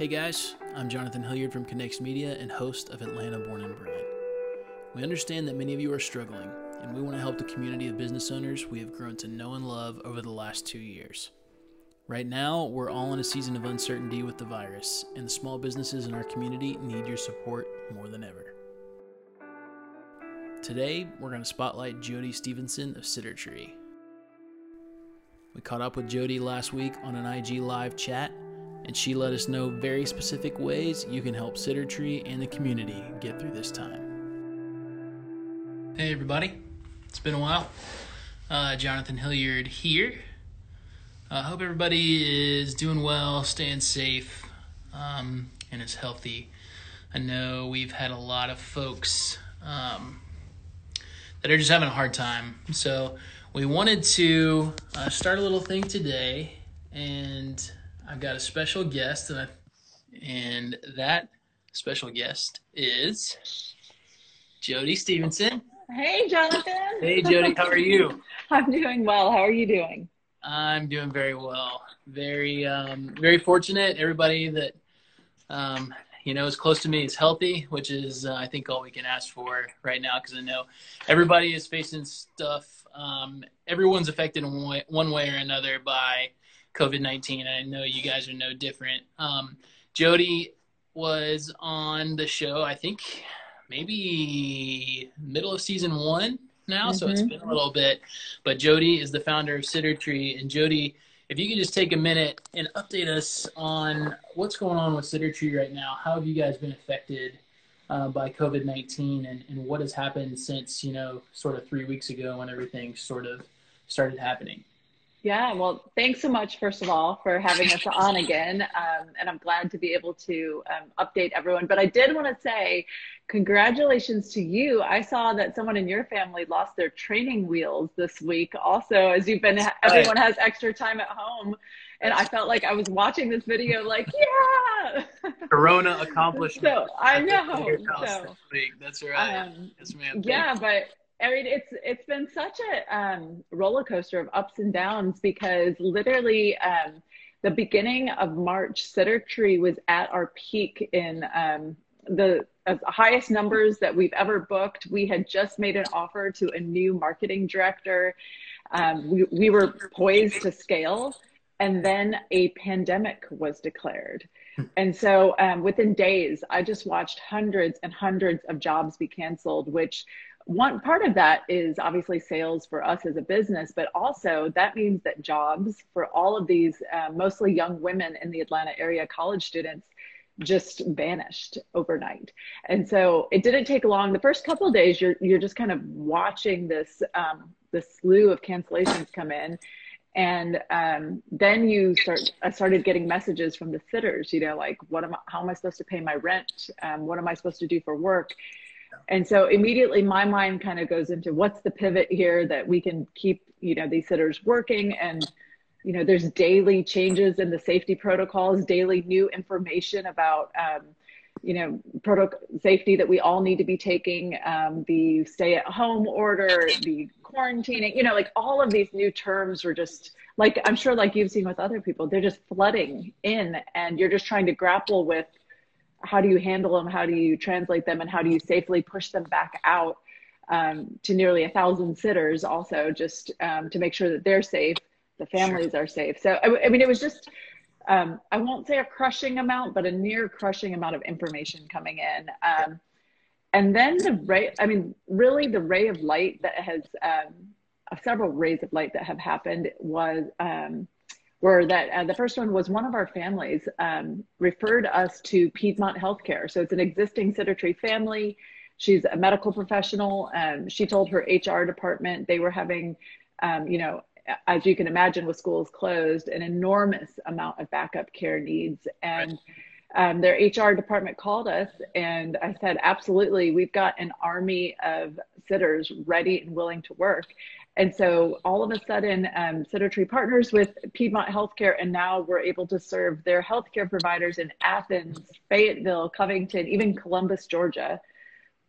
Hey guys, I'm Jonathan Hilliard from Connects Media and host of Atlanta Born and Bred. We understand that many of you are struggling, and we want to help the community of business owners we have grown to know and love over the last two years. Right now, we're all in a season of uncertainty with the virus, and the small businesses in our community need your support more than ever. Today, we're going to spotlight Jody Stevenson of Sitter Tree. We caught up with Jody last week on an IG live chat, and she let us know very specific ways you can help Sitter Tree and the community get through this time. Hey, everybody. It's been a while. Uh, Jonathan Hilliard here. I uh, hope everybody is doing well, staying safe, um, and is healthy. I know we've had a lot of folks um, that are just having a hard time. So we wanted to uh, start a little thing today, and I've got a special guest, and, I, and that special guest is Jody Stevenson. Hey, Jonathan. Hey, Jody. How are you? I'm doing well. How are you doing? I'm doing very well. Very, um, very fortunate. Everybody that um, you know is close to me is healthy, which is uh, I think all we can ask for right now. Because I know everybody is facing stuff. Um, everyone's affected in one way, one way or another by COVID nineteen, I know you guys are no different. Um, Jody was on the show. I think maybe middle of season one now, mm-hmm. so it's mm-hmm. been a little bit. But Jody is the founder of Sitter Tree, and Jody, if you could just take a minute and update us on what's going on with Sitter Tree right now. How have you guys been affected uh, by COVID nineteen, and, and what has happened since you know, sort of three weeks ago when everything sort of started happening? Yeah, well, thanks so much, first of all, for having us on again. Um, and I'm glad to be able to um, update everyone. But I did want to say, congratulations to you. I saw that someone in your family lost their training wheels this week, also, as you've been, everyone has extra time at home. And I felt like I was watching this video, like, yeah. Corona accomplishment. So I know. So, That's right. Um, yes, ma'am. Yeah, but I mean, it's it's been such a um, roller coaster of ups and downs because literally um, the beginning of March, Tree was at our peak in um, the highest numbers that we've ever booked. We had just made an offer to a new marketing director. Um, we we were poised to scale, and then a pandemic was declared. And so um, within days, I just watched hundreds and hundreds of jobs be canceled, which one part of that is obviously sales for us as a business, but also that means that jobs for all of these uh, mostly young women in the Atlanta area college students just vanished overnight. And so it didn't take long. The first couple days, you're you're just kind of watching this um, this slew of cancellations come in, and um, then you start. I started getting messages from the sitters. You know, like what am I? How am I supposed to pay my rent? Um, what am I supposed to do for work? And so immediately my mind kind of goes into what's the pivot here that we can keep you know these sitters working. And you know there's daily changes in the safety protocols daily new information about um, you know protocol safety that we all need to be taking um, the stay at home order the quarantining you know like all of these new terms were just like i'm sure like you've seen with other people they're just flooding in and you're just trying to grapple with how do you handle them? How do you translate them? And how do you safely push them back out um, to nearly a thousand sitters also just um, to make sure that they're safe, the families sure. are safe. So, I, I, mean, it was just, um, I won't say a crushing amount, but a near crushing amount of information coming in. Um, and then the ray, I mean, really the ray of light that has, um, several rays of light that have happened was, um, were that uh, the first one was one of our families um, referred us to Piedmont Healthcare. So it's an existing Tree family. She's a medical professional. Um, she told her HR department they were having, um, you know, as you can imagine, with schools closed, an enormous amount of backup care needs. And um, their HR department called us, and I said, absolutely, we've got an army of sitters ready and willing to work. And so all of a sudden, um, Sitter Tree partners with Piedmont Healthcare, and now we're able to serve their healthcare providers in Athens, Fayetteville, Covington, even Columbus, Georgia,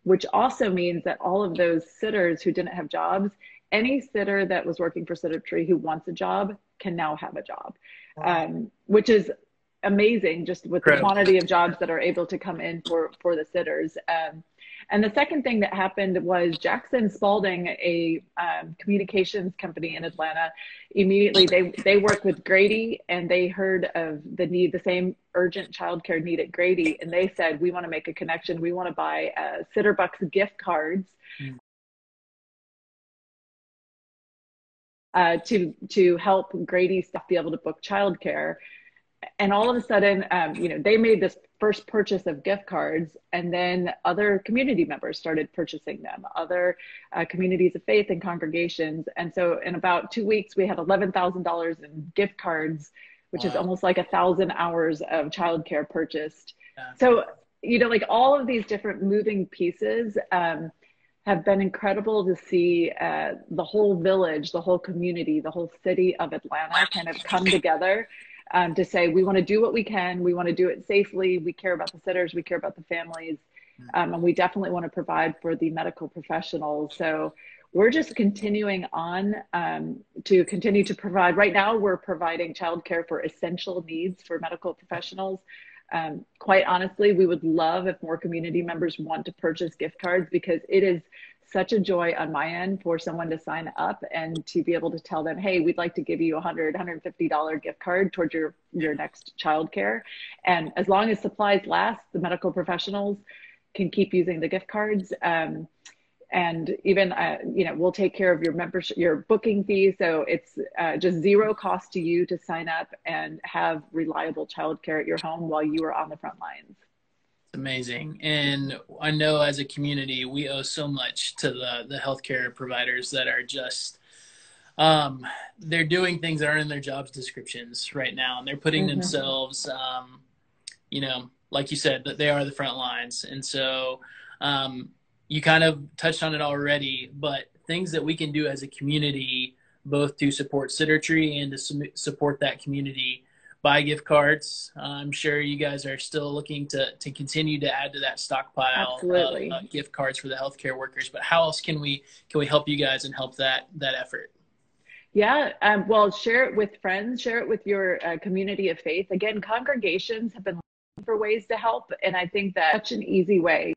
which also means that all of those sitters who didn't have jobs, any sitter that was working for Tree who wants a job can now have a job, wow. um, which is amazing just with the quantity of jobs that are able to come in for for the sitters. Um, and the second thing that happened was Jackson Spalding, a um, communications company in Atlanta, immediately they they work with Grady and they heard of the need, the same urgent childcare need at Grady, and they said we want to make a connection. We want to buy uh, Sitterbucks gift cards. Mm. Uh, to to help Grady staff be able to book childcare, and all of a sudden, um, you know, they made this first purchase of gift cards, and then other community members started purchasing them, other uh, communities of faith and congregations. And so, in about two weeks, we had $11,000 in gift cards, which wow. is almost like a thousand hours of childcare purchased. Yeah. So, you know, like all of these different moving pieces. Um, have been incredible to see uh, the whole village, the whole community, the whole city of Atlanta kind of come together um, to say we want to do what we can, we want to do it safely, we care about the sitters, we care about the families, um, and we definitely want to provide for the medical professionals. So we're just continuing on um, to continue to provide. Right now, we're providing childcare for essential needs for medical professionals. Um, quite honestly, we would love if more community members want to purchase gift cards because it is such a joy on my end for someone to sign up and to be able to tell them, hey, we'd like to give you a $100, $150 gift card towards your, your next childcare. And as long as supplies last, the medical professionals can keep using the gift cards. Um, and even uh, you know we'll take care of your membership your booking fee so it's uh, just zero cost to you to sign up and have reliable childcare at your home while you are on the front lines amazing. And I know as a community, we owe so much to the, the healthcare providers that are just, um, they're doing things that aren't in their jobs descriptions right now. And they're putting mm-hmm. themselves, um, you know, like you said, that they are the front lines. And so, um, you kind of touched on it already, but things that we can do as a community, both to support Sittertree and to su- support that community buy gift cards. Uh, I'm sure you guys are still looking to to continue to add to that stockpile Absolutely. of uh, gift cards for the healthcare workers. But how else can we can we help you guys and help that that effort? Yeah, um, well, share it with friends, share it with your uh, community of faith. Again, congregations have been looking for ways to help, and I think that's such an easy way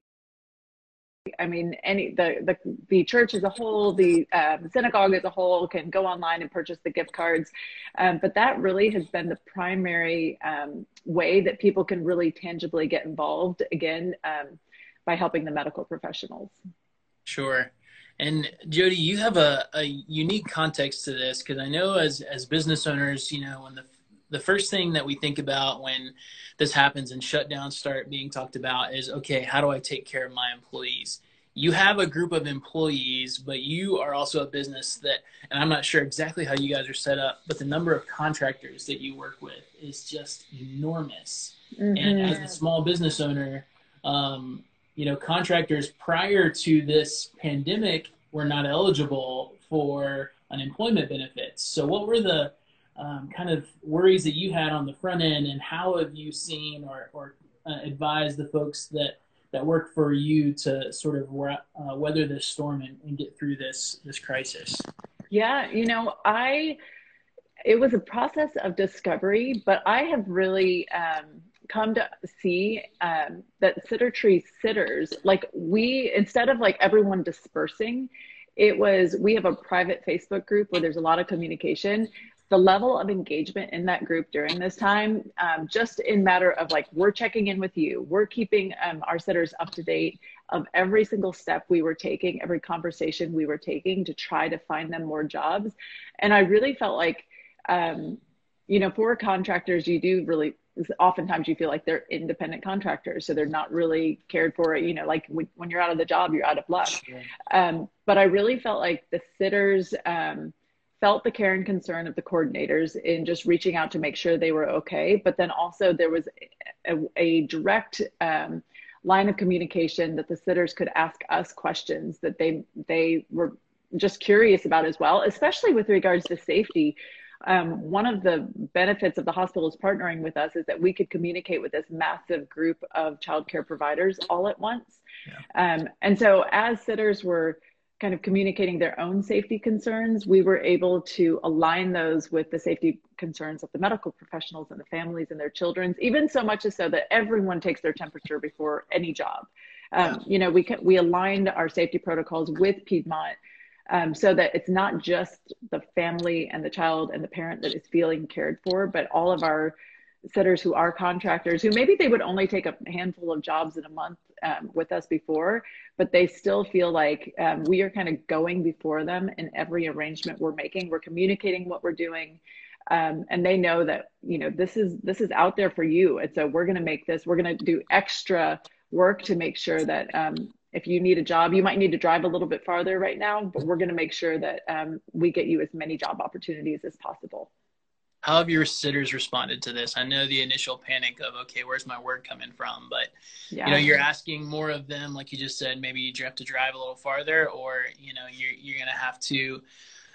I mean, any the the, the church as a whole, the um, synagogue as a whole can go online and purchase the gift cards, um, but that really has been the primary um, way that people can really tangibly get involved again um, by helping the medical professionals. Sure. And Jody, you have a, a unique context to this because I know as as business owners, you know, when the the first thing that we think about when this happens and shutdowns start being talked about is okay, how do I take care of my employees? You have a group of employees, but you are also a business that, and I'm not sure exactly how you guys are set up, but the number of contractors that you work with is just enormous. Mm-hmm. And as a small business owner, um, you know, contractors prior to this pandemic were not eligible for unemployment benefits. So, what were the um, kind of worries that you had on the front end, and how have you seen or, or uh, advised the folks that that work for you to sort of uh, weather this storm and, and get through this this crisis? Yeah, you know, I it was a process of discovery, but I have really um, come to see um, that Sittertree sitters, like we, instead of like everyone dispersing, it was we have a private Facebook group where there's a lot of communication the level of engagement in that group during this time, um, just in matter of like, we're checking in with you, we're keeping um, our sitters up to date of every single step we were taking, every conversation we were taking to try to find them more jobs. And I really felt like, um, you know, for contractors, you do really oftentimes you feel like they're independent contractors so they're not really cared for you know like when you're out of the job you're out of luck sure. um, but i really felt like the sitters um, felt the care and concern of the coordinators in just reaching out to make sure they were okay. But then also there was a, a direct um, line of communication that the sitters could ask us questions that they they were just curious about as well, especially with regards to safety. Um, one of the benefits of the hospitals partnering with us is that we could communicate with this massive group of childcare providers all at once. Yeah. Um, and so as sitters were kind of communicating their own safety concerns, we were able to align those with the safety concerns of the medical professionals and the families and their children's, even so much as so that everyone takes their temperature before any job. Um, you know, we we aligned our safety protocols with Piedmont um, so that it's not just the family and the child and the parent that is feeling cared for, but all of our sitters who are contractors who maybe they would only take a handful of jobs in a month um, with us before, but they still feel like um, we are kind of going before them in every arrangement we're making. We're communicating what we're doing. Um, and they know that you know this is this is out there for you and so we're going to make this we're going to do extra work to make sure that um, if you need a job you might need to drive a little bit farther right now but we're going to make sure that um, we get you as many job opportunities as possible how have your sitters responded to this? I know the initial panic of okay, where's my work coming from? But yeah. you know, you're asking more of them, like you just said. Maybe you have to drive a little farther, or you know, you're you're gonna have to.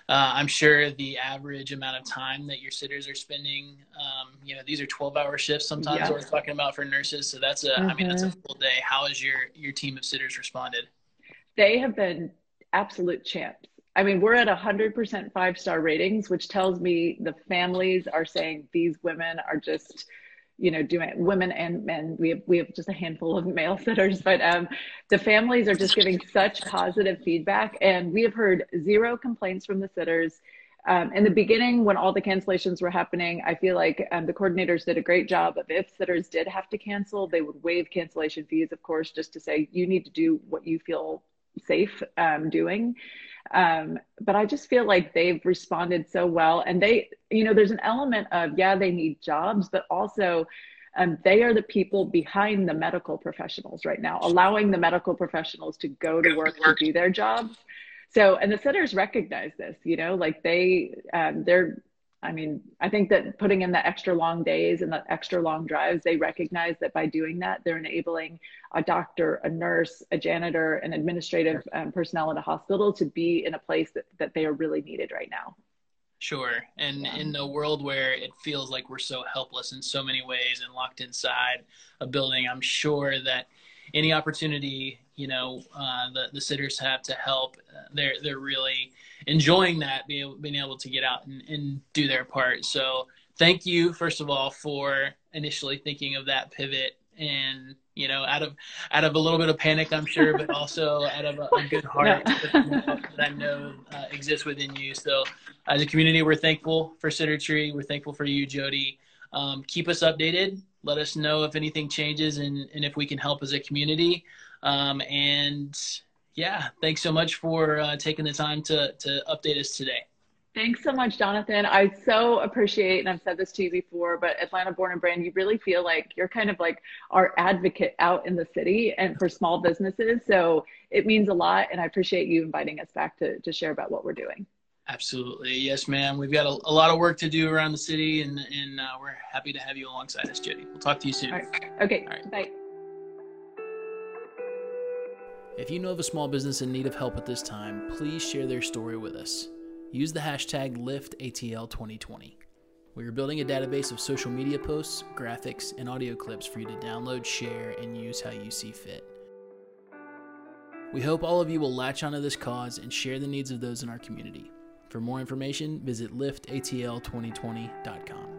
Uh, I'm sure the average amount of time that your sitters are spending, um, you know, these are 12 hour shifts sometimes yes. we're talking about for nurses. So that's a, mm-hmm. I mean, that's a mm-hmm. full day. How has your, your team of sitters responded? They have been absolute champs. I mean, we're at 100% five star ratings, which tells me the families are saying these women are just, you know, doing women and men. We have we have just a handful of male sitters, but um, the families are just giving such positive feedback, and we have heard zero complaints from the sitters. Um, in the beginning, when all the cancellations were happening, I feel like um, the coordinators did a great job of if sitters did have to cancel, they would waive cancellation fees, of course, just to say you need to do what you feel safe um, doing. Um, but I just feel like they've responded so well. And they, you know, there's an element of, yeah, they need jobs, but also um, they are the people behind the medical professionals right now, allowing the medical professionals to go to work to do their jobs. So, and the centers recognize this, you know, like they, um, they're I mean, I think that putting in the extra long days and the extra long drives, they recognize that by doing that, they're enabling a doctor, a nurse, a janitor, an administrative um, personnel at a hospital to be in a place that, that they are really needed right now. Sure. And yeah. in a world where it feels like we're so helpless in so many ways and locked inside a building, I'm sure that any opportunity you know uh, the the sitters have to help, uh, they're they're really enjoying that being able, being able to get out and, and do their part. So thank you first of all for initially thinking of that pivot and you know out of out of a little bit of panic i'm sure but also out of a, a good heart that i know uh, exists within you. So as a community we're thankful for sitter tree. We're thankful for you jody. Um, keep us updated. Let us know if anything changes and, and if we can help as a community um, and yeah, thanks so much for uh, taking the time to, to update us today. Thanks so much, Jonathan. I so appreciate, and I've said this to you before, but Atlanta Born and Brand, you really feel like you're kind of like our advocate out in the city and for small businesses. So it means a lot, and I appreciate you inviting us back to, to share about what we're doing. Absolutely. Yes, ma'am. We've got a, a lot of work to do around the city, and, and uh, we're happy to have you alongside us, Jody. We'll talk to you soon. Okay. All right. Bye. If you know of a small business in need of help at this time, please share their story with us. Use the hashtag LiftATL2020. We are building a database of social media posts, graphics, and audio clips for you to download, share, and use how you see fit. We hope all of you will latch onto this cause and share the needs of those in our community. For more information, visit liftatl2020.com.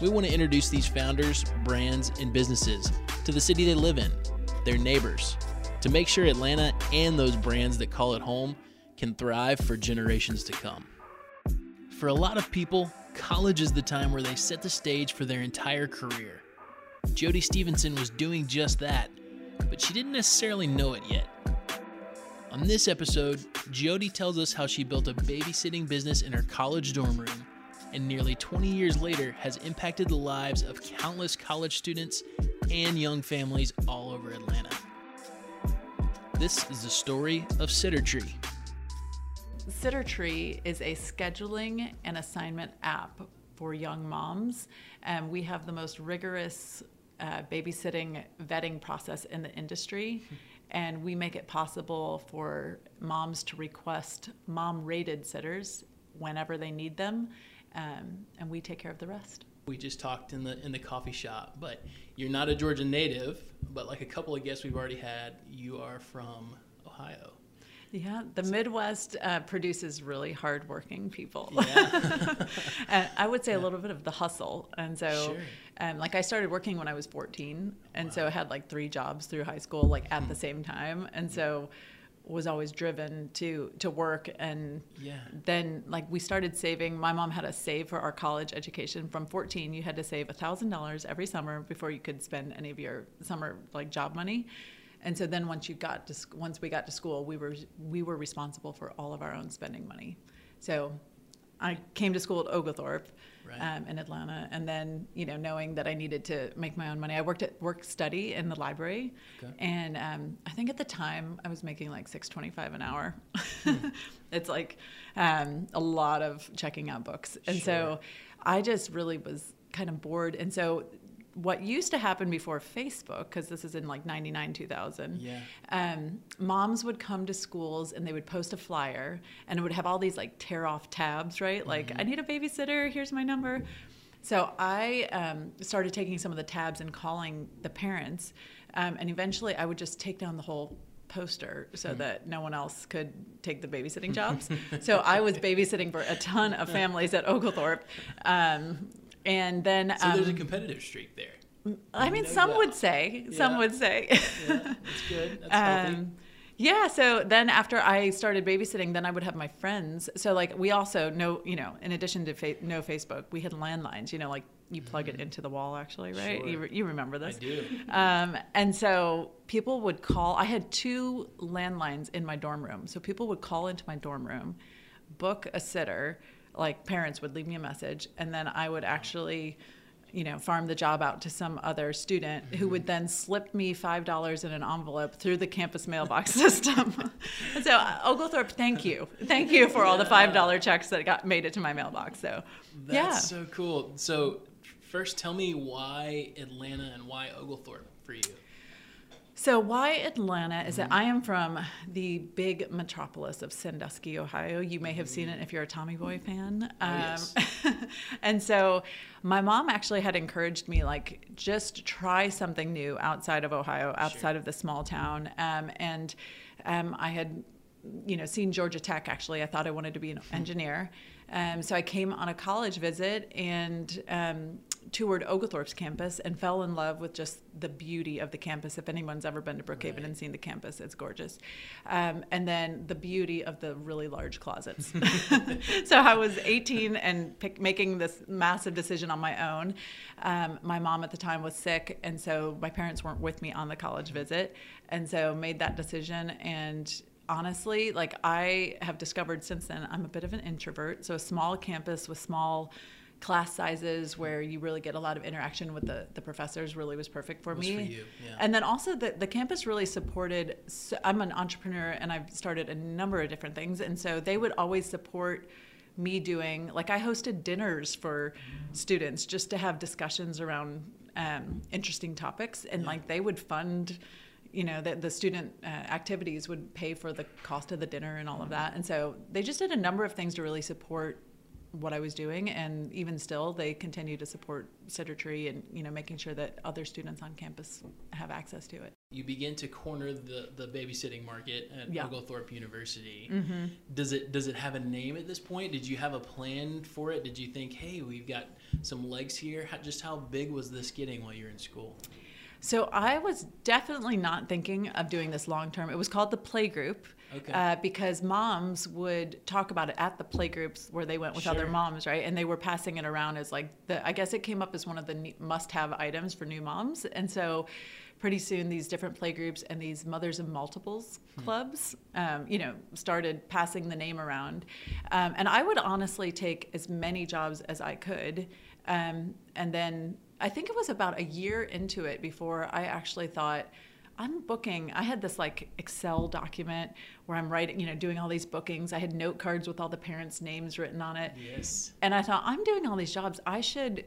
we want to introduce these founders, brands, and businesses to the city they live in, their neighbors, to make sure Atlanta and those brands that call it home can thrive for generations to come. For a lot of people, college is the time where they set the stage for their entire career. Jody Stevenson was doing just that, but she didn't necessarily know it yet. On this episode, Jody tells us how she built a babysitting business in her college dorm room and nearly 20 years later has impacted the lives of countless college students and young families all over Atlanta. This is the story of Sitter Tree. Sitter Tree is a scheduling and assignment app for young moms. And we have the most rigorous uh, babysitting vetting process in the industry. And we make it possible for moms to request mom rated sitters whenever they need them. Um, and we take care of the rest. We just talked in the in the coffee shop, but you're not a Georgia native, but like a couple of guests we've already had, you are from Ohio. Yeah, the Midwest uh, produces really hardworking people. Yeah. I would say yeah. a little bit of the hustle. And so, sure. um, like, I started working when I was 14. And wow. so I had like three jobs through high school, like at the same time. And so, was always driven to to work and yeah. then like we started saving my mom had us save for our college education from 14 you had to save $1000 every summer before you could spend any of your summer like job money and so then once you got to once we got to school, we were we were responsible for all of our own spending money. So I came to school at Oglethorpe right. um, in Atlanta, and then you know knowing that I needed to make my own money, I worked at work study in the library, okay. and um, I think at the time I was making like six twenty five an hour. Hmm. it's like um, a lot of checking out books, and sure. so I just really was kind of bored, and so what used to happen before Facebook, because this is in like 99, 2000, yeah. um, moms would come to schools and they would post a flyer and it would have all these like tear off tabs, right? Like, mm-hmm. I need a babysitter, here's my number. So I um, started taking some of the tabs and calling the parents. Um, and eventually I would just take down the whole poster so mm. that no one else could take the babysitting jobs. so I was babysitting for a ton of families at Oglethorpe. Um, and then so um, there's a um, competitive streak there. I mean, some would say. Yeah. Some would say. yeah, that's good. That's healthy. Um, yeah, so then after I started babysitting, then I would have my friends. So like we also know, you know, in addition to fa- no Facebook, we had landlines. You know, like you plug mm-hmm. it into the wall actually, right? Sure. You, re- you remember this? I do. Um, and so people would call. I had two landlines in my dorm room, so people would call into my dorm room, book a sitter like parents would leave me a message and then I would actually you know, farm the job out to some other student who would then slip me five dollars in an envelope through the campus mailbox system. and so, uh, Oglethorpe, thank you, thank you for all the five dollar checks that got made it to my mailbox. So, that's yeah. so cool. So, first, tell me why Atlanta and why Oglethorpe for you. So, why Atlanta is that I am from the big metropolis of Sandusky, Ohio. You may have seen it if you're a Tommy Boy fan. Oh, um, yes. and so, my mom actually had encouraged me, like, just try something new outside of Ohio, outside sure. of the small town. Um, and um, I had, you know, seen Georgia Tech actually. I thought I wanted to be an engineer. Um, so I came on a college visit and um, toured Oglethorpe's campus and fell in love with just the beauty of the campus. If anyone's ever been to Brookhaven right. and seen the campus, it's gorgeous. Um, and then the beauty of the really large closets. so I was 18 and pick, making this massive decision on my own. Um, my mom at the time was sick, and so my parents weren't with me on the college visit. And so made that decision and honestly, like I have discovered since then, I'm a bit of an introvert. So a small campus with small class sizes where you really get a lot of interaction with the, the professors really was perfect for was me. For you, yeah. And then also the, the campus really supported, so I'm an entrepreneur and I've started a number of different things. And so they would always support me doing, like I hosted dinners for students just to have discussions around um, interesting topics. And yeah. like they would fund you know the, the student uh, activities would pay for the cost of the dinner and all of that and so they just did a number of things to really support what I was doing, and even still, they continue to support Sitter Tree and you know making sure that other students on campus have access to it. You begin to corner the, the babysitting market at yeah. Oglethorpe University. Mm-hmm. Does it does it have a name at this point? Did you have a plan for it? Did you think, hey, we've got some legs here? How, just how big was this getting while you're in school? So I was definitely not thinking of doing this long term. It was called the Playgroup. Okay. Uh, because moms would talk about it at the playgroups where they went with sure. other moms, right? And they were passing it around as like the. I guess it came up as one of the must-have items for new moms, and so pretty soon these different playgroups and these mothers of multiples hmm. clubs um, you know started passing the name around um, and i would honestly take as many jobs as i could um, and then i think it was about a year into it before i actually thought I'm booking. I had this like Excel document where I'm writing, you know, doing all these bookings. I had note cards with all the parents' names written on it. Yes. And I thought, I'm doing all these jobs. I should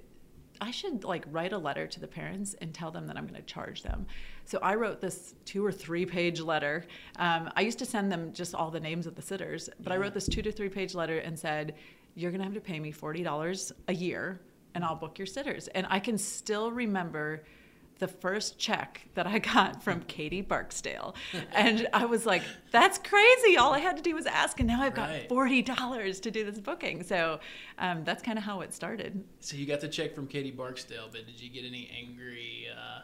I should like write a letter to the parents and tell them that I'm going to charge them. So I wrote this two or three page letter. Um, I used to send them just all the names of the sitters, but yeah. I wrote this two to three page letter and said, You're going to have to pay me $40 a year and I'll book your sitters. And I can still remember the first check that I got from Katie Barksdale. And I was like, that's crazy. All I had to do was ask. And now I've got $40 to do this booking. So um, that's kind of how it started. So you got the check from Katie Barksdale, but did you get any angry? Uh,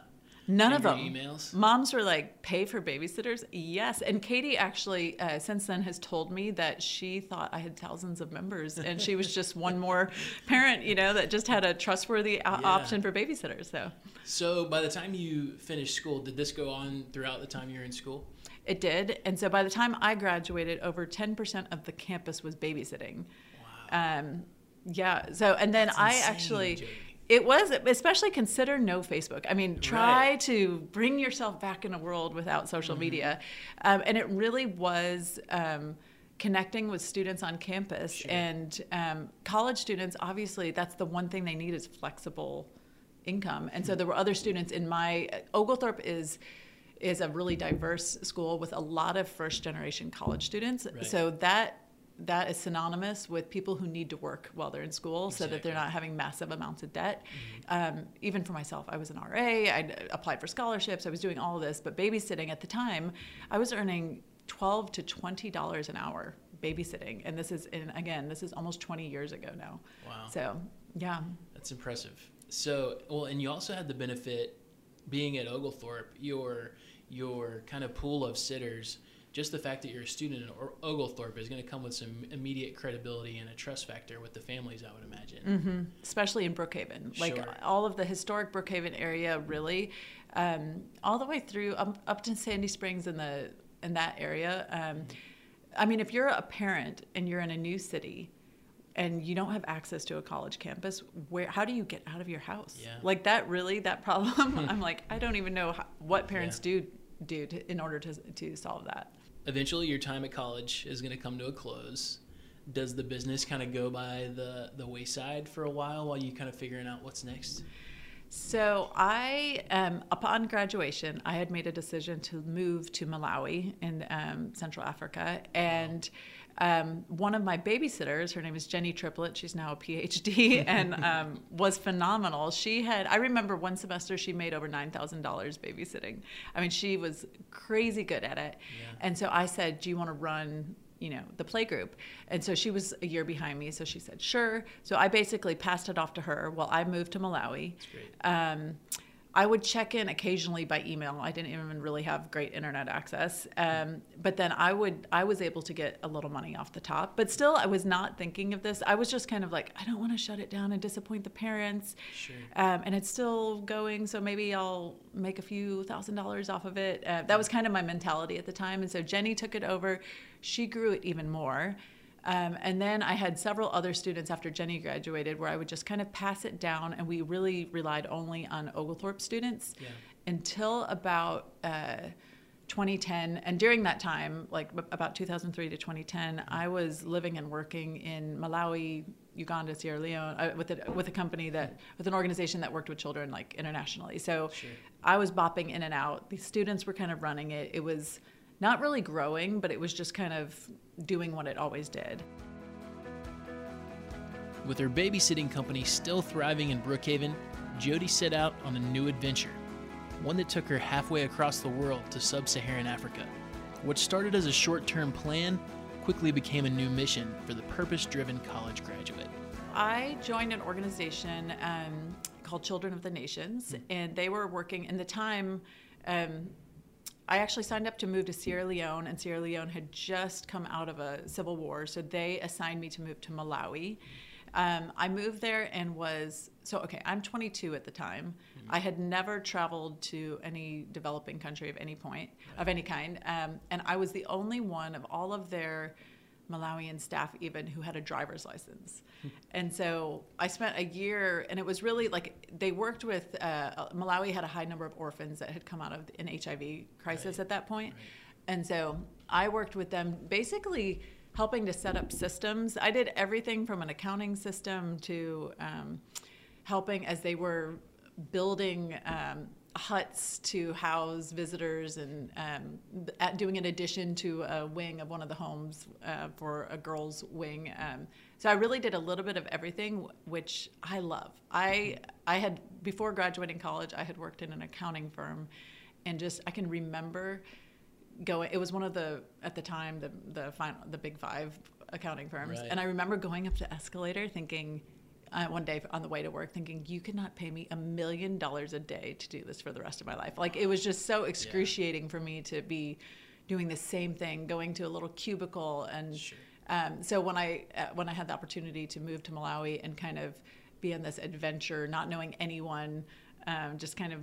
None of them. Emails. Moms were like, "Pay for babysitters." Yes, and Katie actually, uh, since then, has told me that she thought I had thousands of members, and she was just one more parent, you know, that just had a trustworthy yeah. option for babysitters. So. So by the time you finished school, did this go on throughout the time you were in school? It did, and so by the time I graduated, over ten percent of the campus was babysitting. Wow. Um, yeah. So and then That's I insane, actually. It was especially consider no facebook i mean try right. to bring yourself back in a world without social mm-hmm. media um, and it really was um, connecting with students on campus sure. and um, college students obviously that's the one thing they need is flexible income and so mm-hmm. there were other students in my oglethorpe is is a really diverse school with a lot of first generation college students right. so that that is synonymous with people who need to work while they're in school exactly. so that they're not having massive amounts of debt. Mm-hmm. Um, even for myself, I was an RA, I applied for scholarships, I was doing all of this, but babysitting at the time, I was earning 12 to $20 an hour babysitting. And this is, in, again, this is almost 20 years ago now. Wow. So, yeah. That's impressive. So, well, and you also had the benefit being at Oglethorpe, your your kind of pool of sitters just the fact that you're a student in Oglethorpe is going to come with some immediate credibility and a trust factor with the families, I would imagine. Mm-hmm. Especially in Brookhaven. Sure. Like all of the historic Brookhaven area, really, um, all the way through um, up to Sandy Springs in, the, in that area. Um, I mean, if you're a parent and you're in a new city, and you don't have access to a college campus where how do you get out of your house yeah. like that really that problem i'm like i don't even know how, what parents yeah. do do to, in order to, to solve that eventually your time at college is going to come to a close. Does the business kind of go by the the wayside for a while while you kind of figuring out what's next? So I, um, upon graduation, I had made a decision to move to Malawi in um, Central Africa, and um, one of my babysitters, her name is Jenny Triplett. She's now a PhD and um, was phenomenal. She had, I remember one semester she made over nine thousand dollars babysitting. I mean, she was crazy good at it. Yeah. And so I said, "Do you want to run you know the playgroup and so she was a year behind me so she said sure so i basically passed it off to her while i moved to malawi um, I would check in occasionally by email. I didn't even really have great internet access, um, but then I would I was able to get a little money off the top. But still, I was not thinking of this. I was just kind of like, I don't want to shut it down and disappoint the parents. Sure. Um, and it's still going, so maybe I'll make a few thousand dollars off of it. Uh, that was kind of my mentality at the time. And so Jenny took it over. She grew it even more. Um, and then I had several other students after Jenny graduated where I would just kind of pass it down, and we really relied only on Oglethorpe students yeah. until about uh, 2010. And during that time, like about 2003 to 2010, I was living and working in Malawi, Uganda, Sierra Leone, uh, with a with a company that with an organization that worked with children like internationally. So sure. I was bopping in and out. The students were kind of running it. It was not really growing, but it was just kind of doing what it always did. With her babysitting company still thriving in Brookhaven, Jody set out on a new adventure, one that took her halfway across the world to sub Saharan Africa. What started as a short term plan quickly became a new mission for the purpose driven college graduate. I joined an organization um, called Children of the Nations, mm-hmm. and they were working in the time. Um, I actually signed up to move to Sierra Leone, and Sierra Leone had just come out of a civil war, so they assigned me to move to Malawi. Um, I moved there and was so okay. I'm 22 at the time. Mm-hmm. I had never traveled to any developing country of any point right. of any kind, um, and I was the only one of all of their Malawian staff even who had a driver's license. and so I spent a year, and it was really like they worked with uh, Malawi had a high number of orphans that had come out of an HIV crisis Right. at that point. Right. And so I worked with them basically helping to set up systems. I did everything from an accounting system to um, helping as they were building um, huts to house visitors and um, at doing an addition to a wing of one of the homes uh, for a girls' wing. Um, so I really did a little bit of everything, which I love. I I had before graduating college, I had worked in an accounting firm, and just I can remember going it was one of the at the time the the final the big five accounting firms Right. and i remember going up the escalator thinking uh, one day on the way to work thinking you could not pay me a million dollars a day to do this for the rest of my life like it was just so excruciating for me to be doing the same thing going to a little cubicle and Sure. um, so when I uh, when I had the opportunity to move to Malawi and kind of be on this adventure, not knowing anyone, um, just kind of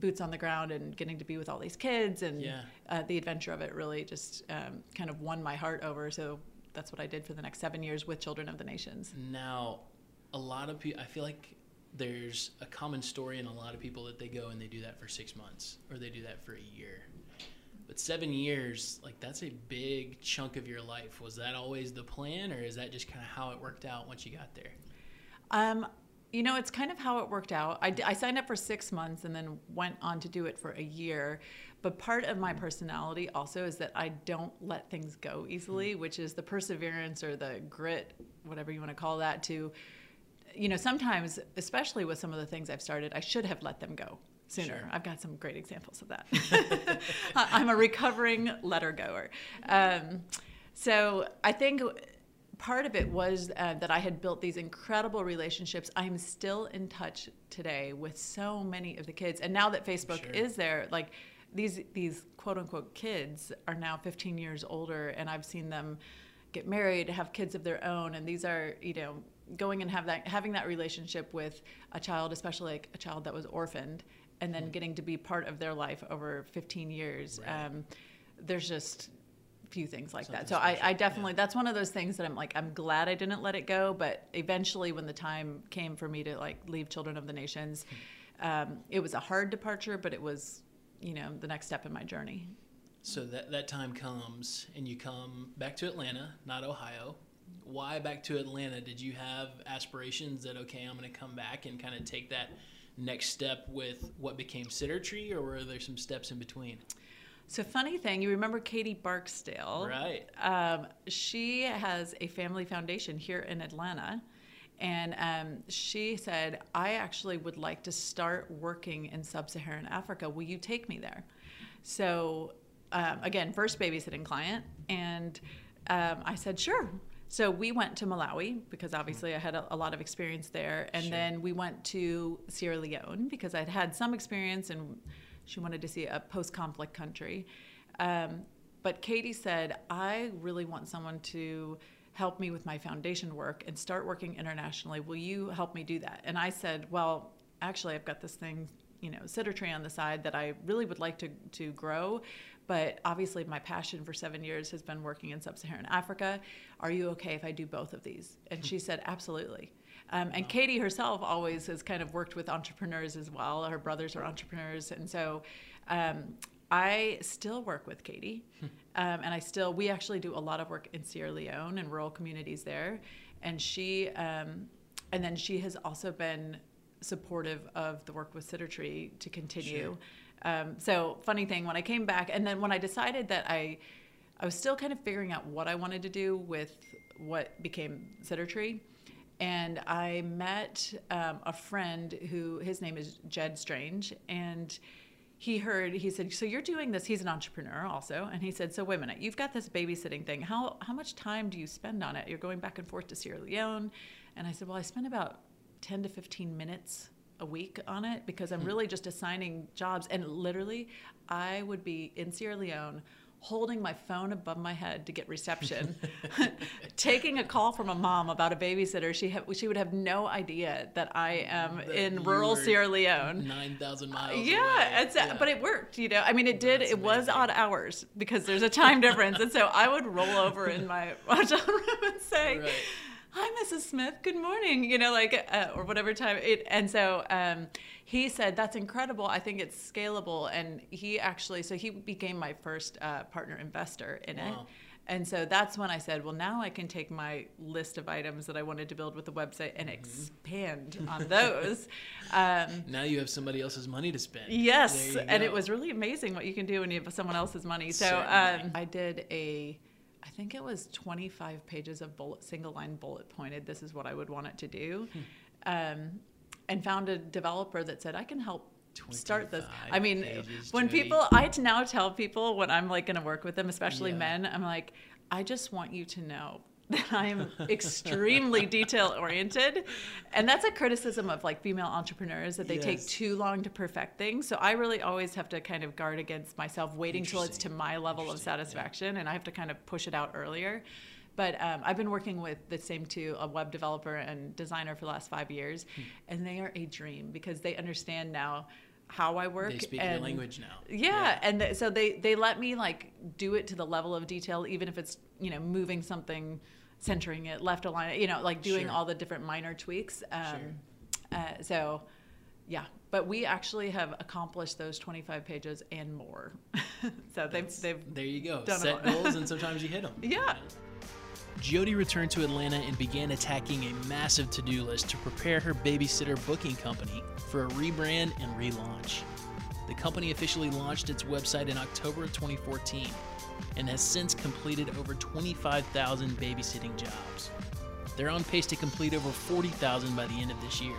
boots on the ground and getting to be with all these kids and Yeah. uh, the adventure of it really just um, kind of won my heart over. So that's what I did for the next seven years with Children of the Nations. Now, a lot of people, I feel like there's a common story in a lot of people that they go and they do that for six months or they do that for a year. But seven years, like that's a big chunk of your life. Was that always the plan or is that just kind of how it worked out once you got there? Um, you know, it's kind of how it worked out. I, I, signed up for six months and then went on to do it for a year. But part of my personality also is that I don't let things go easily, which is the perseverance or the grit, whatever you want to call that, to, you know, sometimes, especially with some of the things I've started, I should have let them go sooner. Sure. I've got some great examples of that. I'm a recovering letter goer. Um, so I think part of it was uh, that I had built these incredible relationships. I'm still in touch today with so many of the kids, and now that Facebook Sure. is there, like these these quote unquote kids are now 15 years older, and I've seen them get married, have kids of their own, and these are you know going and have that having that relationship with a child, especially like a child that was orphaned, and then getting to be part of their life over 15 years. Right. Um, there's just few things like that. So I, I yeah. definitely that's one of those things that I'm like I'm glad I didn't let it go. But eventually, when the time came for me to like leave Children of the Nations, um, it was a hard departure, but it was you know the next step in my journey. So that, that time comes and you come back to Atlanta, not Ohio. Why back to Atlanta? Did you have aspirations that, okay, I'm going to come back and kind of take that next step with what became Sitter Tree, or were there some steps in between? So funny thing, you remember Katie Barksdale? Right. Um, she has a family foundation here in Atlanta. And um, she said, I actually would like to start working in sub Saharan Africa. Will you take me there? So, um, again, first babysitting client. And um, I said, sure. So we went to Malawi because obviously I had a, a lot of experience there. And Sure. then we went to Sierra Leone because I'd had some experience and she wanted to see a post conflict country. Um, but Katie said, I really want someone to help me with my foundation work and start working internationally. Will you help me do that? And I said, Well, actually, I've got this thing, you know, Sitter Tree on the side that I really would like to, to grow. But obviously, my passion for seven years has been working in sub Saharan Africa. Are you okay if I do both of these? And she said, Absolutely. Um, and Katie herself always has kind of worked with entrepreneurs as well. Her brothers are entrepreneurs. And so um, I still work with Katie. Um, and I still, we actually do a lot of work in Sierra Leone and rural communities there. And she, um, and then she has also been supportive of the work with Tree to continue. Um, so funny thing, when I came back, and then when I decided that I, I was still kind of figuring out what I wanted to do with what became Sitter Tree. And I met um, a friend who, his name is Jed Strange, and he heard, he said, So you're doing this, he's an entrepreneur also. And he said, So wait a minute, you've got this babysitting thing. How, how much time do you spend on it? You're going back and forth to Sierra Leone. And I said, Well, I spend about 10 to 15 minutes a week on it because I'm really just assigning jobs. And literally, I would be in Sierra Leone holding my phone above my head to get reception, taking a call from a mom about a babysitter. She ha- she would have no idea that I am That in rural Sierra Leone. Nine thousand miles. Yeah, away. it's, uh, but it worked, you know. I mean, it did. That's it was odd hours because there's a time difference, and so I would roll over in my hotel room and say, Right. "Hi, Mrs. Smith. Good morning." You know, like uh, or whatever time it. And so um, he said, "That's incredible. I think it's scalable." And he actually, so he became my first uh, partner investor in it. And so that's when I said, well, now I can take my list of items that I wanted to build with the website and expand on those. Um, Now you have somebody else's money to spend. Yes, and it was really amazing what you can do when you have someone else's money. So um, I did a, I think it was 25 pages of bullet, single line bullet pointed. This is what I would want it to do, Hmm. um, and found a developer that said I can help start this. I mean, pages, when Jody. people, I now tell people when I'm like going to work with them, especially Yeah. men, I'm like, I just want you to know that I'm extremely detail oriented. And that's a criticism of like female entrepreneurs that they take too long to perfect things. So I really always have to kind of guard against myself waiting till it's to my level of Interesting, yeah. satisfaction and I have to kind of push it out earlier. But um, I've been working with the same two, a web developer and designer for the last five years, Hmm. and they are a dream because they understand now how I work. They speak and, your language now. Yeah, and th- so they they let me like do it to the level of detail, even if it's you know moving something, centering it, left align, you know, like doing Sure. all the different minor tweaks. Um, Sure. uh, so, yeah, but we actually have accomplished those 25 pages and more. so they've they've there you go. Set goals and sometimes you hit them. Yeah. Jody returned to Atlanta and began attacking a massive to-do list to prepare her babysitter booking company for a rebrand and relaunch. The company officially launched its website in October of 2014 and has since completed over 25,000 babysitting jobs. They're on pace to complete over 40,000 by the end of this year.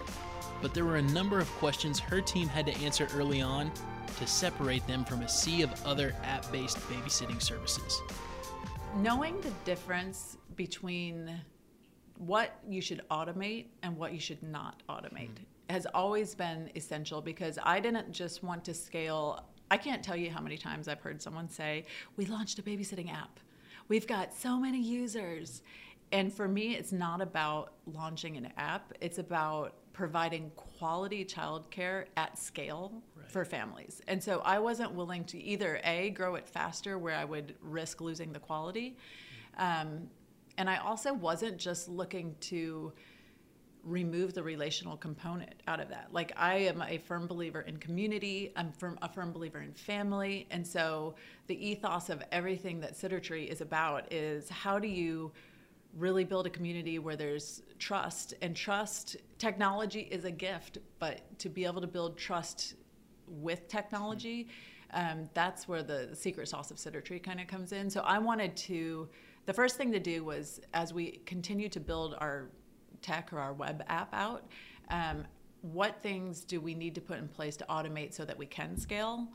But there were a number of questions her team had to answer early on to separate them from a sea of other app based babysitting services. knowing the difference between what you should automate and what you should not automate mm-hmm. has always been essential because I didn't just want to scale. I can't tell you how many times I've heard someone say, We launched a babysitting app. We've got so many users. And for me, it's not about launching an app, it's about providing quality childcare at scale Right. for families. And so I wasn't willing to either A, grow it faster where I would risk losing the quality. Um, and I also wasn't just looking to remove the relational component out of that. Like I am a firm believer in community. I'm firm, a firm believer in family. And so the ethos of everything that Tree is about is how do you really build a community where there's trust and trust technology is a gift but to be able to build trust with technology um, that's where the secret sauce of Tree kind of comes in so i wanted to the first thing to do was as we continue to build our tech or our web app out um, what things do we need to put in place to automate so that we can scale?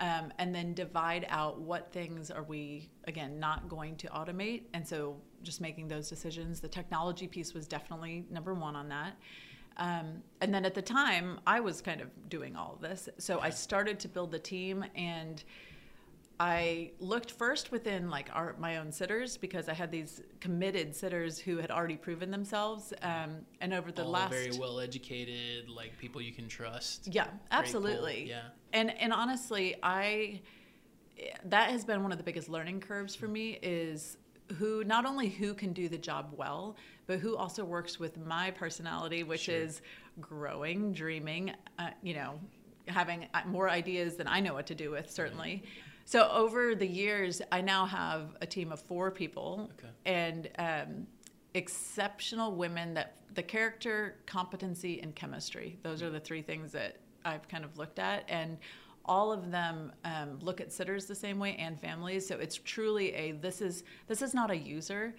Right. um, and then divide out what things are we again not going to automate. And so just making those decisions the technology piece was definitely number one on that. Um, and then at the time i was kind of doing all of this. So i started to build the team and I looked first within like our my own sitters because I had these committed sitters who had already proven themselves, um, and over the All last very well educated, like people you can trust. yeah, absolutely. yeah. And and honestly, I that has been one of the biggest learning curves for me is who not only who can do the job well, but who also works with my personality, which Sure. is growing, dreaming, uh, you know, having uh, more ideas than I know what to do with, certainly. So over the years, I now have a team of four people Okay. and um, exceptional women that the character, competency, and chemistry. Those are the three things that I've kind of looked at, and all of them um, look at sitters the same way and families. So it's truly a this is this is not a user.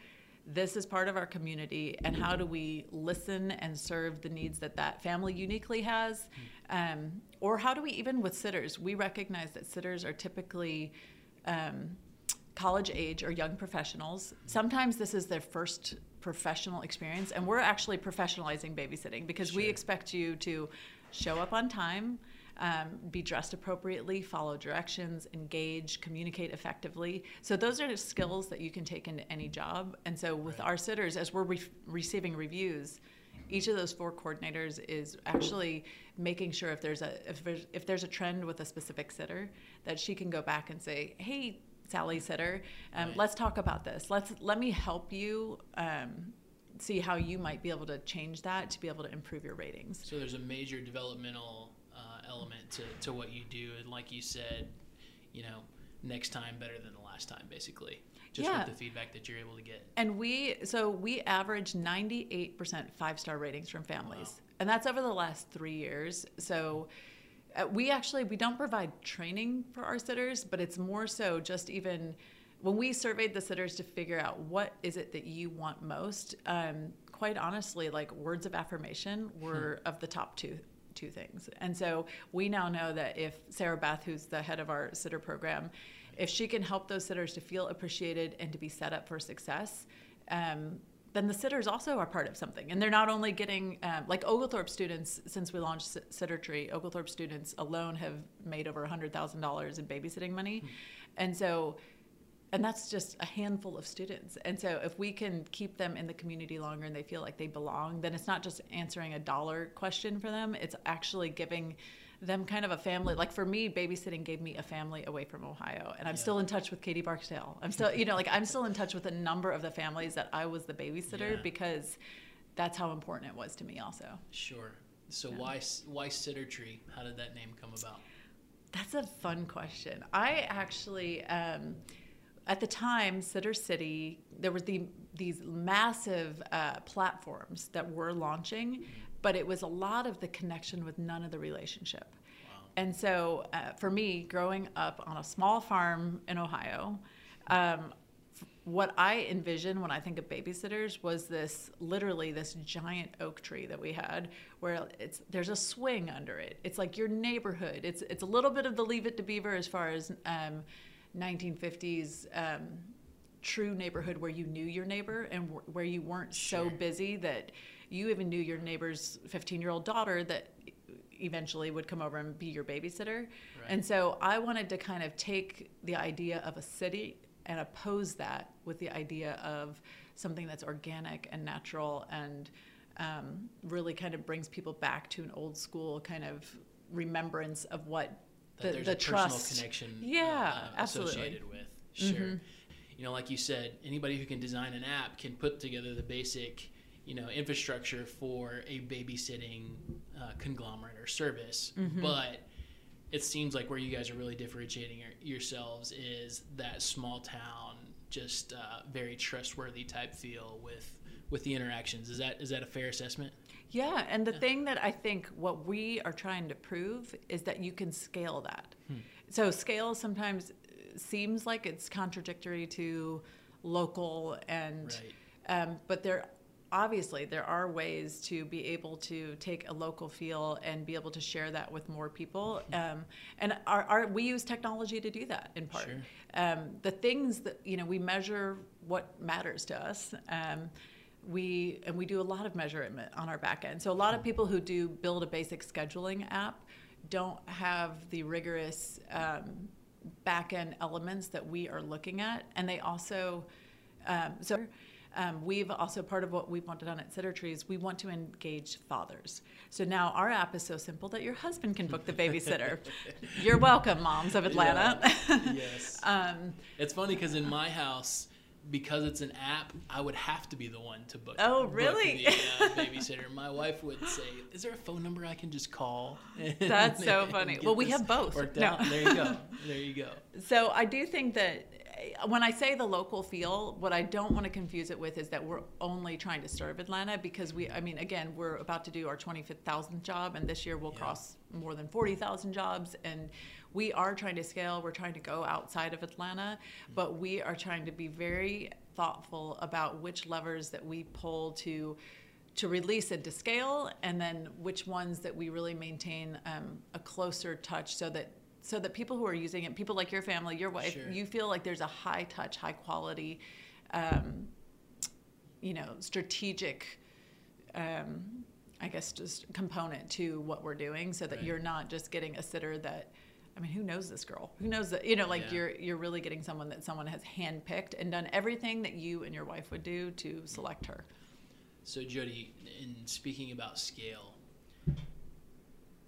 This is part of our community, and how do we listen and serve the needs that that family uniquely has, um, or how do we even with sitters? We recognize that sitters are typically um, college age or young professionals. Sometimes this is their first professional experience, and we're actually professionalizing babysitting because we expect you to show up on time, um, be dressed appropriately, follow directions, engage, communicate effectively. So those are skills that you can take into any job. And so with right. our sitters, as we're re- receiving reviews, each of those four coordinators is actually making sure if there's a if there's, if there's a trend with a specific sitter that she can go back and say, hey. Sally Sitter, um, right. let's talk about this. Let's let me help you um, see how you might be able to change that to be able to improve your ratings. So there's a major developmental uh, element to, to what you do, and like you said, you know, next time better than the last time, basically. Just yeah. with the feedback that you're able to get. And we so we average 98% five star ratings from families, wow. and that's over the last three years. So. Uh, we actually we don't provide training for our sitters but it's more so just even when we surveyed the sitters to figure out what is it that you want most, um, quite honestly, like words of affirmation were hmm. of the top two two things. And so we now know that if Sarah Beth, who's the head of our sitter program, if she can help those sitters to feel appreciated and to be set up for success, um, then the sitters also are part of something. And they're not only getting, um, like Oglethorpe students, since we launched Sitter Tree, Oglethorpe students alone have made over $100,000 in babysitting money. Hmm. And so and that's just a handful of students and so if we can keep them in the community longer and they feel like they belong then it's not just answering a dollar question for them it's actually giving them kind of a family like for me babysitting gave me a family away from ohio and i'm yeah. still in touch with katie barksdale. I'm still you know like i'm still in touch with a number of the families that i was the babysitter yeah. because that's how important it was to me also. Sure. So yeah. why why sitter tree? How did that name come about? That's a fun question. I actually um, at the time, Sitter City, there was the, these massive uh, platforms that were launching, but it was a lot of the connection with none of the relationship. Wow. And so, uh, for me, growing up on a small farm in Ohio, um, what I envision when I think of babysitters was this literally this giant oak tree that we had where it's there's a swing under it. It's like your neighborhood. It's it's a little bit of the Leave It to Beaver as far as um, 1950s um, true neighborhood where you knew your neighbor and w- where you weren't sure. so busy that you even knew your neighbor's 15 year old daughter that eventually would come over and be your babysitter. Right. And so I wanted to kind of take the idea of a city and oppose that with the idea of something that's organic and natural and um, really kind of brings people back to an old school kind of remembrance of what that the, the a trust. personal connection yeah, uh, associated with. Sure. Mm-hmm. You know, like you said, anybody who can design an app can put together the basic, you know, infrastructure for a babysitting uh, conglomerate or service. Mm-hmm. But it seems like where you guys are really differentiating your, yourselves is that small town, just uh, very trustworthy type feel with with the interactions. Is that is that a fair assessment? Yeah, and the yeah. thing that I think what we are trying to prove is that you can scale that. Hmm. So scale sometimes seems like it's contradictory to local and right. um, but there obviously there are ways to be able to take a local feel and be able to share that with more people hmm. um, and our, our, we use technology to do that in part sure. um, the things that you know we measure what matters to us um, we and we do a lot of measurement on our back end. So a lot of people who do build a basic scheduling app don't have the rigorous um, back end elements that we are looking at, and they also um, so. Um, we've also part of what we've wanted on at Sitter Trees, we want to engage fathers. So now our app is so simple that your husband can book the babysitter. You're welcome, moms of Atlanta. Yeah. yes. um, it's funny because in my house, because it's an app, I would have to be the one to book. Oh, really? Book the uh, babysitter. My wife would say, "Is there a phone number I can just call?" That's so funny. Well, we have both. No. There you go. There you go. So I do think that when I say the local feel, what I don't want to confuse it with is that we're only trying to serve Atlanta because we, I mean, again, we're about to do our 25,000 job, and this year we'll yeah. cross more than 40,000 jobs, and we are trying to scale. We're trying to go outside of Atlanta, but we are trying to be very thoughtful about which levers that we pull to to release and to scale, and then which ones that we really maintain um, a closer touch, so that so that people who are using it, people like your family, your wife, sure. you feel like there's a high touch, high quality, um, you know, strategic. Um, I guess, just component to what we're doing so that Right. you're not just getting a sitter that, I mean, who knows this girl? Who knows that, you know, like Yeah. you're, you're really getting someone that someone has handpicked and done everything that you and your wife would do to select her. So, Jody, in speaking about scale,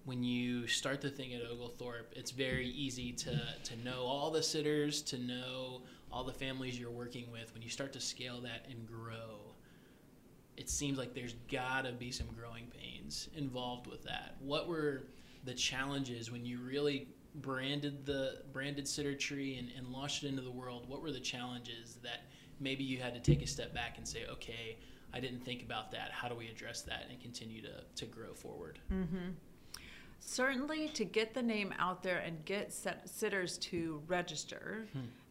when you start the thing at Oglethorpe, it's very easy to, to know all the sitters, to know all the families you're working with. When you start to scale that and grow, it seems like there's gotta be some growing pains involved with that. What were the challenges when you really branded the branded sitter tree and, and launched it into the world? What were the challenges that maybe you had to take a step back and say, okay, I didn't think about that. How do we address that and continue to, to grow forward? Mm-hmm. Certainly, to get the name out there and get set, sitters to register.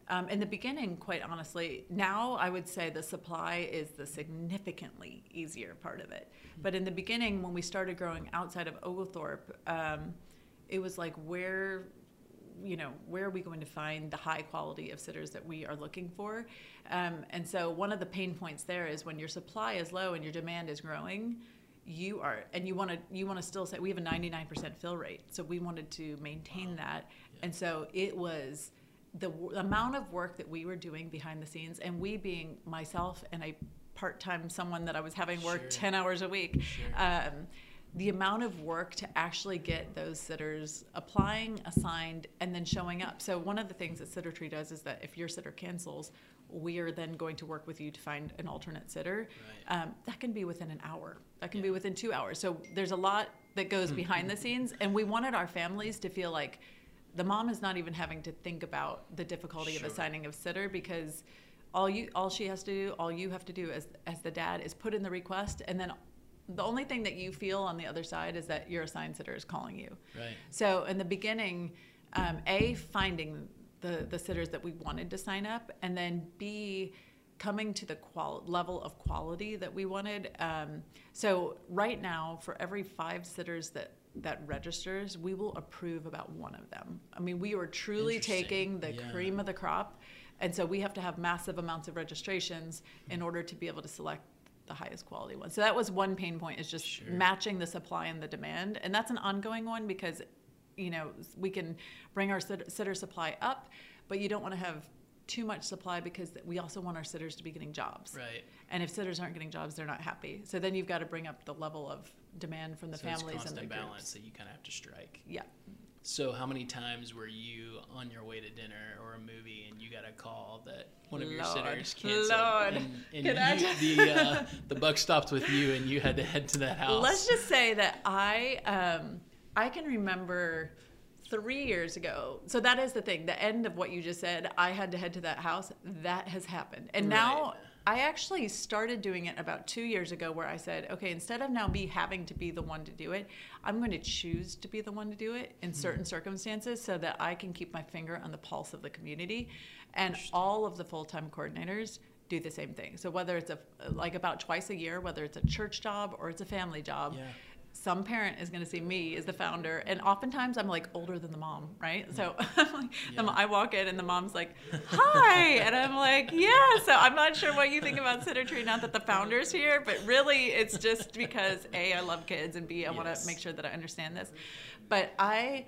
Um, in the beginning, quite honestly, now I would say the supply is the significantly easier part of it. But in the beginning, when we started growing outside of Oglethorpe, um, it was like where you know where are we going to find the high quality of sitters that we are looking for um, and so one of the pain points there is when your supply is low and your demand is growing you are and you want to you want to still say we have a 99% fill rate so we wanted to maintain that and so it was the w- amount of work that we were doing behind the scenes and we being myself and a part-time someone that i was having work Sure. 10 hours a week Sure. um, the amount of work to actually get those sitters applying, assigned, and then showing up. So one of the things that Sitter Tree does is that if your sitter cancels, we are then going to work with you to find an alternate sitter. Right. Um, that can be within an hour. That can be within two hours. So there's a lot that goes behind the scenes, and we wanted our families to feel like the mom is not even having to think about the difficulty Sure. of assigning a sitter because all you all she has to do all you have to do as as the dad is put in the request and then the only thing that you feel on the other side is that your assigned sitter is calling you Right. so in the beginning um, a finding the the sitters that we wanted to sign up and then b coming to the qual- level of quality that we wanted um, so right now for every five sitters that that registers we will approve about one of them i mean we are truly taking the Yeah. cream of the crop and so we have to have massive amounts of registrations in order to be able to select the highest quality one. So that was one pain point is just Sure. matching the supply and the demand. And that's an ongoing one because you know, we can bring our sit- sitter supply up, but you don't want to have too much supply because we also want our sitters to be getting jobs. Right. And if sitters aren't getting jobs, they're not happy. So then you've got to bring up the level of demand from the so it's families and constant the balance groups. that you kind of have to strike. Yeah. So, how many times were you on your way to dinner or a movie and you got a call that one of your sitters canceled, Lord. and, and you, the uh, the buck stopped with you, and you had to head to that house? Let's just say that I um, I can remember three years ago. So that is the thing. The end of what you just said. I had to head to that house. That has happened, and now I actually started doing it about two years ago, where I said, okay, instead of now me having to be the one to do it, I'm going to choose to be the one to do it in mm-hmm. certain circumstances, so that I can keep my finger on the pulse of the community, and all of the full time coordinators do the same thing. So whether it's a like about twice a year, whether it's a church job or it's a family job, Yeah. Some parent is going to see me as the founder, and oftentimes I'm like older than the mom, right? So I'm like, the. I walk in and the mom's like, "Hi," and I'm like, "Yeah." So I'm not sure what you think about Sitter Tree. Not that the founder's here, but really it's just because a I love kids and b I want to make sure that I understand this. But I.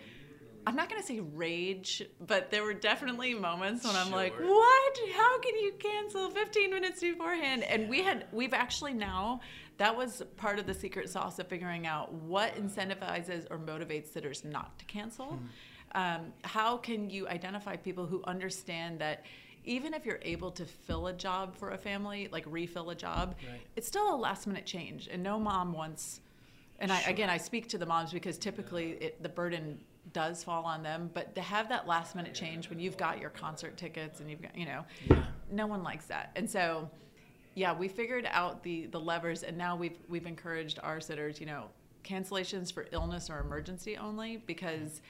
I'm not going to say rage, but there were definitely moments when I'm like, "What? How can you cancel 15 minutes beforehand?" And we had we've actually now that was part of the secret sauce of figuring out what incentivizes or motivates sitters not to cancel. Um, how can you identify people who understand that even if you're able to fill a job for a family, like refill a job, Right. it's still a last minute change, and no mom wants. And I, again, I speak to the moms because typically it, the burden does fall on them. But to have that last minute change when you've got your concert tickets and you've got, you know, Yeah. no one likes that. And so, yeah, we figured out the the levers, and now we've we've encouraged our sitters, you know, cancellations for illness or emergency only because.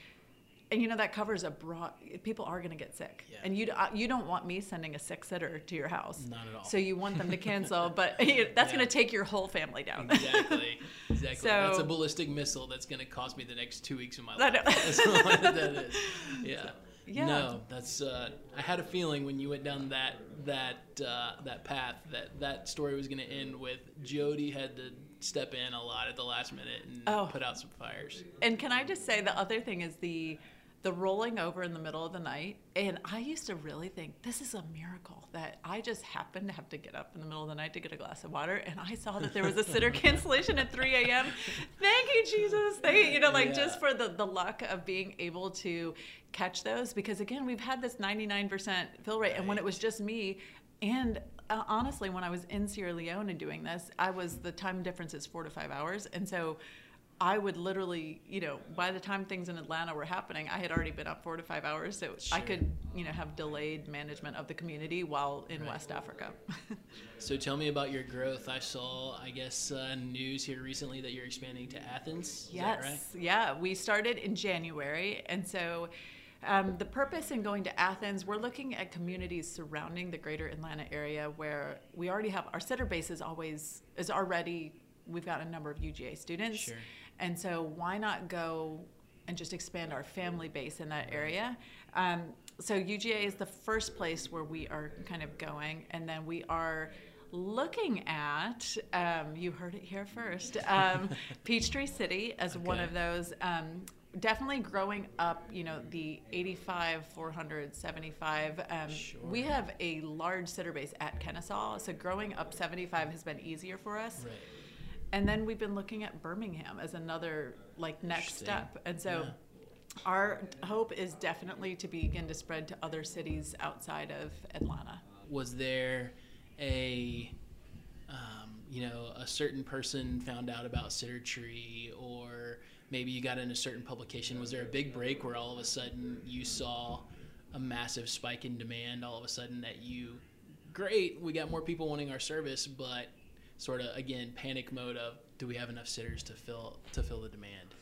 And you know that covers a broad. People are going to get sick, Yeah. and you uh, you don't want me sending a sick sitter to your house. Not at all. So you want them to cancel, but that's Yeah. going to take your whole family down. Exactly. Exactly. that's a ballistic missile that's going to cost me the next two weeks of my life. know. That's what that is. Yeah. Yeah. No, that's. Uh, I had a feeling when you went down that that uh, that path that that story was going to end with Jody had to step in a lot at the last minute and Oh. put out some fires. And can I just say the other thing is the the rolling over in the middle of the night. And I used to really think this is a miracle that I just happened to have to get up in the middle of the night to get a glass of water, and I saw that there was a sitter cancellation at 3 a.m. Thank you, Jesus. Thank you you know, like Yeah. just for the the luck of being able to catch those because again, we've had this 99% fill rate, and when it was just me, and uh, honestly, when I was in Sierra Leone and doing this, I was the time difference is four to five hours, and so. I would literally, you know, by the time things in Atlanta were happening, I had already been up four to five hours, so I could, you know, have delayed management of the community while in Right. West Africa. So tell me about your growth. I saw, I guess, uh, news here recently that you're expanding to Athens. Is yes, right? yeah, we started in January, and so. Um, the purpose in going to Athens, we're looking at communities surrounding the greater Atlanta area where we already have our sitter base is always is already we've got a number of UGA students, Sure. And so why not go and just expand our family base in that area? Um, so UGA is the first place where we are kind of going, and then we are looking at um, you heard it here first um, peachtree city as one of those um, definitely growing up you know the 85 400 75 um, Sure. we have a large sitter base at kennesaw so growing up 75 has been easier for us Right. And then we've been looking at birmingham as another like next step and so Yeah. our hope is definitely to begin to spread to other cities outside of atlanta Was there a, um, you know, a certain person found out about Sitter Tree, or maybe you got in a certain publication? Was there a big break where all of a sudden you saw a massive spike in demand? All of a sudden that you, great, we got more people wanting our service, but sort of again panic mode of do we have enough sitters to fill to fill the demand?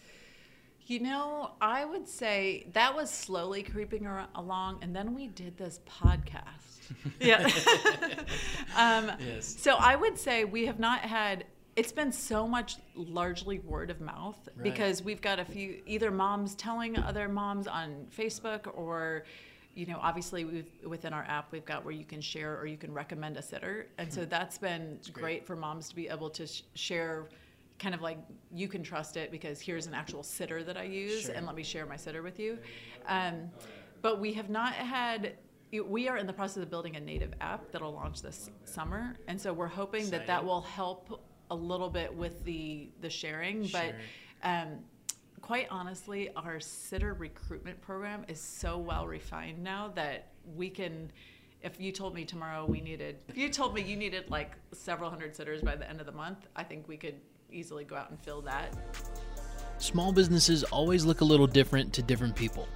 You know, I would say that was slowly creeping ar- along, and then we did this podcast. yeah. um, Yes. So I would say we have not had. It's been so much largely word of mouth Right. because we've got a few either moms telling other moms on Facebook or, you know, obviously we've, within our app we've got where you can share or you can recommend a sitter, and so that's been great. great. for moms to be able to sh- share kind of like you can trust it because here's an actual sitter that I use Sure. and let me share my sitter with you. Um, but we have not had. We are in the process of building a native app that'll launch this summer, and so we're hoping that that will help a little bit with the the sharing. Sure. But um, quite honestly, our sitter recruitment program is so well refined now that we can. If you told me tomorrow we needed, if you told me you needed like several hundred sitters by the end of the month, I think we could easily go out and fill that. Small businesses always look a little different to different people.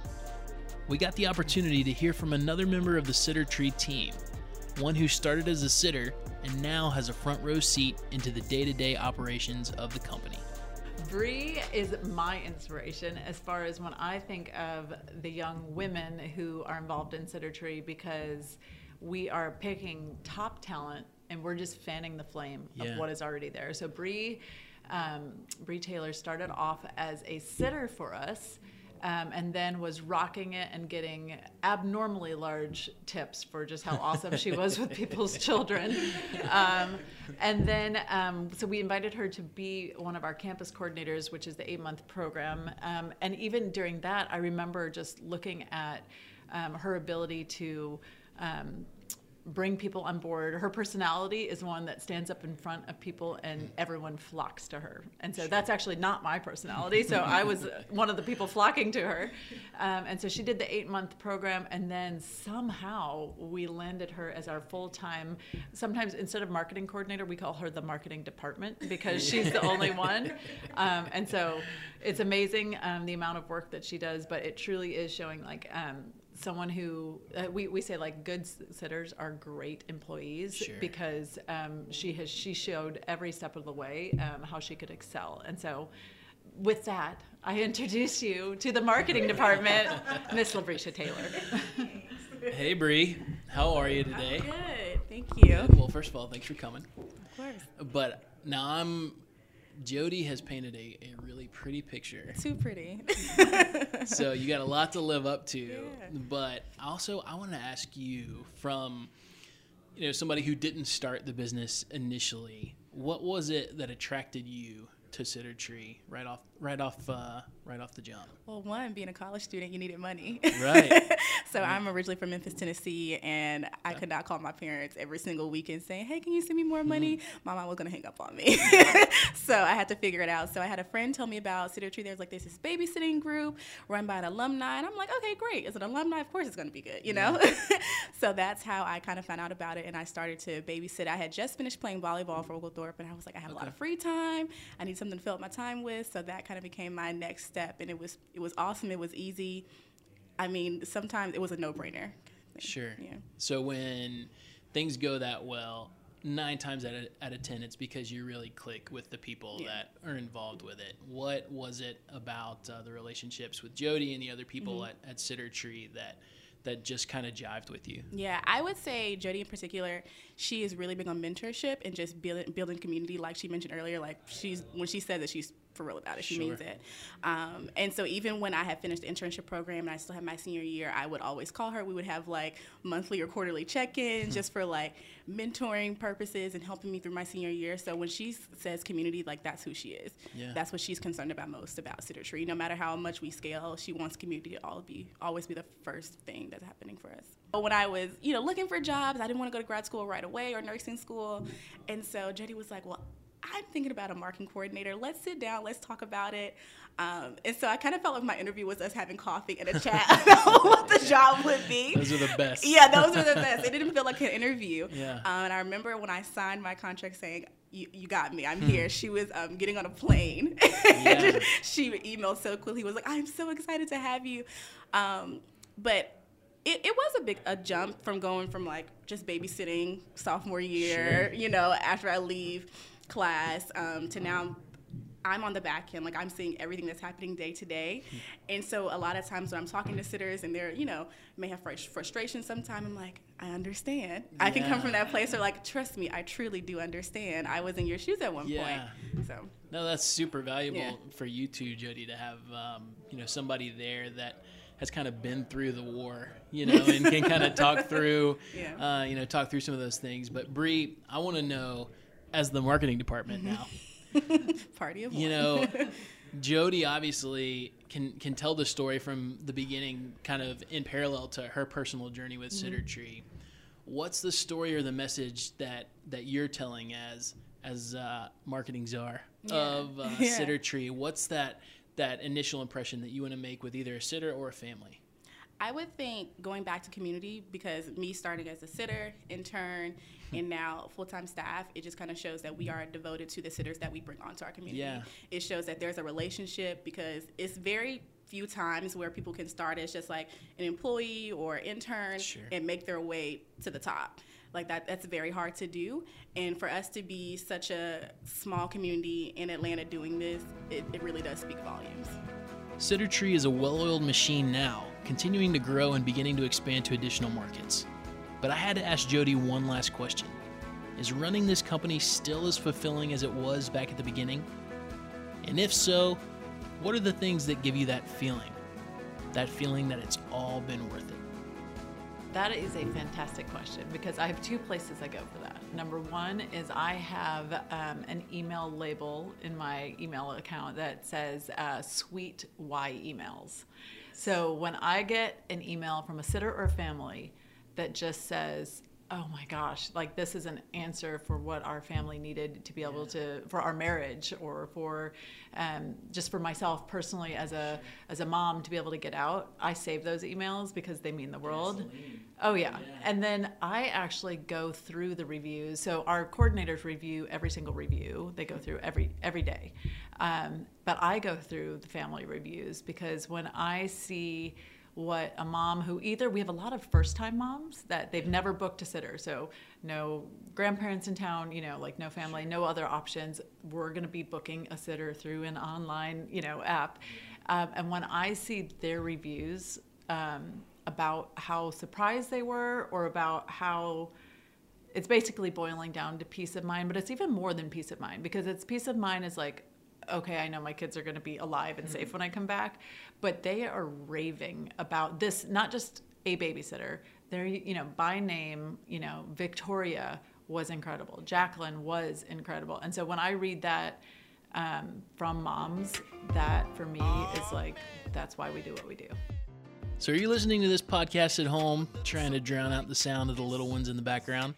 We got the opportunity to hear from another member of the Sitter Tree team, one who started as a sitter and now has a front row seat into the day to day operations of the company. Bree is my inspiration as far as when I think of the young women who are involved in Sitter Tree because we are picking top talent and we're just fanning the flame Yeah. of what is already there. So Bree, um, Bree Taylor started off as a sitter for us. Um, and then was rocking it and getting abnormally large tips for just how awesome she was with people's children. Um, and then, um, so we invited her to be one of our campus coordinators, which is the eight month program. Um, and even during that, I remember just looking at um, her ability to. Um, bring people on board. Her personality is one that stands up in front of people and everyone flocks to her. And so that's actually not my personality. So I was one of the people flocking to her. Um, and so she did the eight month program. And then somehow we landed her as our full time, sometimes instead of marketing coordinator, we call her the marketing department because she's the only one. Um, and so it's amazing um, the amount of work that she does, but it truly is showing like, um, someone who uh, we, we say like good sitters are great employees Sure. because um, she has she showed every step of the way um, how she could excel and so with that i introduce you to the marketing department miss labrisha taylor Hey, Bree, how are you today? Good, thank you. Well, first of all, thanks for coming. Of course. But now I'm. Jody has painted a, a really pretty picture. Too pretty. so you got a lot to live up to. Yeah. But also, I want to ask you from, you know, somebody who didn't start the business initially. what was it that attracted you to Sitter Tree right off right off uh, right off the jump? Well, one being a college student, you needed money. Right. so I'm originally from Memphis, Tennessee, and I could not call my parents every single weekend saying, "Hey, can you send me more money?" Mm-hmm. My mom was gonna hang up on me. so I had to figure it out. So I had a friend tell me about Sitter Tree. There's like this, this babysitting group run by an alumni, and I'm like, okay, great. As an alumni, of course it's gonna be good, you know. Yeah. so that's how I kind of found out about it, and I started to babysit. I had just finished playing volleyball for Oglethorpe, and I was like, I have okay. a lot of free time. I need something to fill up my time with. So that kind of became my next step, and it was it was awesome. It was easy. I mean, sometimes it was a no brainer. Sure. Yeah. So when things go that well, nine times out of, out of ten, it's because you really click with the people yeah. that are involved with it. What was it about uh, the relationships with Jody and the other people mm-hmm. at, at Sitter Tree that that just kind of jived with you? Yeah, I would say Jody in particular, she is really big on mentorship and just building building community. Like she mentioned earlier, like she's when she said that she's for real about it. She sure. means it. Um, and so even when I had finished the internship program and I still had my senior year, I would always call her. We would have like monthly or quarterly check-ins hmm. just for like mentoring purposes and helping me through my senior year. So when she says community, like that's who she is. Yeah. That's what she's concerned about most about Sitter Tree. No matter how much we scale, she wants community to all be always be the first thing that's happening for us. But when I was, you know, looking for jobs, I didn't want to go to grad school right away or nursing school. And so Jody was like, well, I'm thinking about a marketing coordinator. Let's sit down, let's talk about it. Um, and so I kind of felt like my interview was us having coffee and a chat about what the job would be. Those are the best. Yeah, those are the best. It didn't feel like an interview. Yeah. Um, and I remember when I signed my contract saying, you, you got me. I'm hmm. here. She was um, getting on a plane. Yeah. she emailed so quickly. Was like, I'm so excited to have you. Um, but it, it was a big a jump from going from like just babysitting sophomore year, sure. you know, after I leave class um, to now I'm on the back end, like I'm seeing everything that's happening day to day. And so a lot of times when I'm talking to sitters and they're, you know, may have frustration sometime, I'm like, I understand. Yeah. I can come from that place or like, trust me, I truly do understand. I was in your shoes at one yeah. point. So No, that's super valuable yeah. for you too, Jody, to have um, you know, somebody there that has kind of been through the war, you know, and can kind of talk through uh, you know, talk through some of those things. But Bree, I wanna know as the marketing department now. Party of one. You know, Jody obviously can can tell the story from the beginning, kind of in parallel to her personal journey with mm-hmm. Sitter Tree. What's the story or the message that that you're telling as as uh, marketing czar yeah. of uh, yeah. Sitter Tree? What's that that initial impression that you want to make with either a sitter or a family? I would think going back to community because me starting as a sitter, intern, and now full-time staff, it just kind of shows that we are devoted to the sitters that we bring onto our community. Yeah. It shows that there's a relationship because it's very few times where people can start as just like an employee or intern sure. and make their way to the top like that that's very hard to do and for us to be such a small community in atlanta doing this it, it really does speak volumes sitter tree is a well-oiled machine now continuing to grow and beginning to expand to additional markets. But I had to ask Jody one last question Is running this company still as fulfilling as it was back at the beginning? And if so, what are the things that give you that feeling? That feeling that it's all been worth it? That is a fantastic question because I have two places I go for that. Number one is I have um, an email label in my email account that says uh, sweet Y emails. So when I get an email from a sitter or family that just says, oh my gosh, like this is an answer for what our family needed to be able to for our marriage or for um, just for myself personally as a as a mom to be able to get out. I save those emails because they mean the world. Oh yeah. yeah. And then I actually go through the reviews. So our coordinators review every single review. They go through every every day. Um, but I go through the family reviews because when I see what a mom who either we have a lot of first time moms that they've never booked a sitter. So no grandparents in town you know like no family no other options. We're going to be booking a sitter through an online you know app. Um, and when i see their reviews um, about how surprised they were or about how it's basically boiling down to peace of mind but it's even more than peace of mind because it's peace of mind is like okay, I know my kids are going to be alive and safe mm-hmm. when I come back, but they are raving about this, not just a babysitter. They're, you know, by name, you know, Victoria, was incredible. Jacqueline was incredible. And so when I read that um, from moms, that for me is like, that's why we do what we do. So, are you listening to this podcast at home, trying to drown out the sound of the little ones in the background?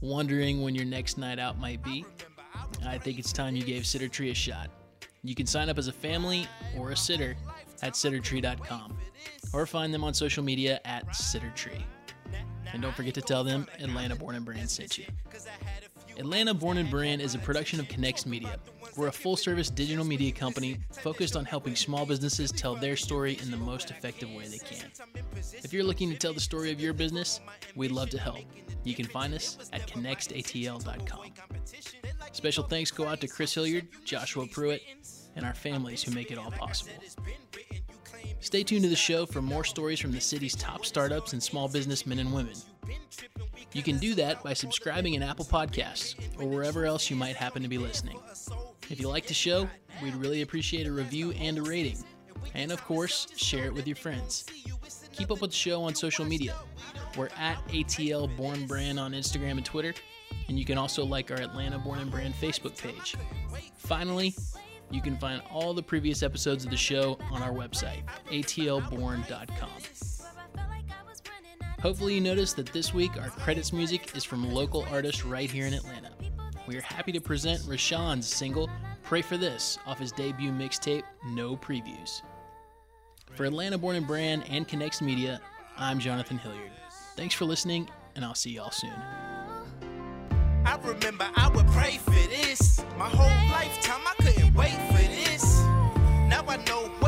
Wondering when your next night out might be? I think it's time you gave Sitter Tree a shot. You can sign up as a family or a sitter at sittertree.com or find them on social media at sittertree. And don't forget to tell them Atlanta Born and Brand sent you. Atlanta Born and Brand is a production of Connext Media. We're a full service digital media company focused on helping small businesses tell their story in the most effective way they can. If you're looking to tell the story of your business, we'd love to help. You can find us at connextatl.com. Special thanks go out to Chris Hilliard, Joshua Pruitt, and our families who make it all possible. Stay tuned to the show for more stories from the city's top startups and small businessmen and women. You can do that by subscribing in Apple Podcasts or wherever else you might happen to be listening. If you like the show, we'd really appreciate a review and a rating. And of course, share it with your friends. Keep up with the show on social media. We're at ATL Born Brand on Instagram and Twitter, and you can also like our Atlanta Born and Brand Facebook page. Finally, you can find all the previous episodes of the show on our website, atlborn.com. Hopefully, you noticed that this week our credits music is from local artists right here in Atlanta. We are happy to present Rashawn's single, Pray for This, off his debut mixtape, No Previews. For Atlanta Born and Brand and Connext Media, I'm Jonathan Hilliard. Thanks for listening, and I'll see y'all soon. I remember I would pray for this. My whole lifetime I couldn't wait for this. Now I know.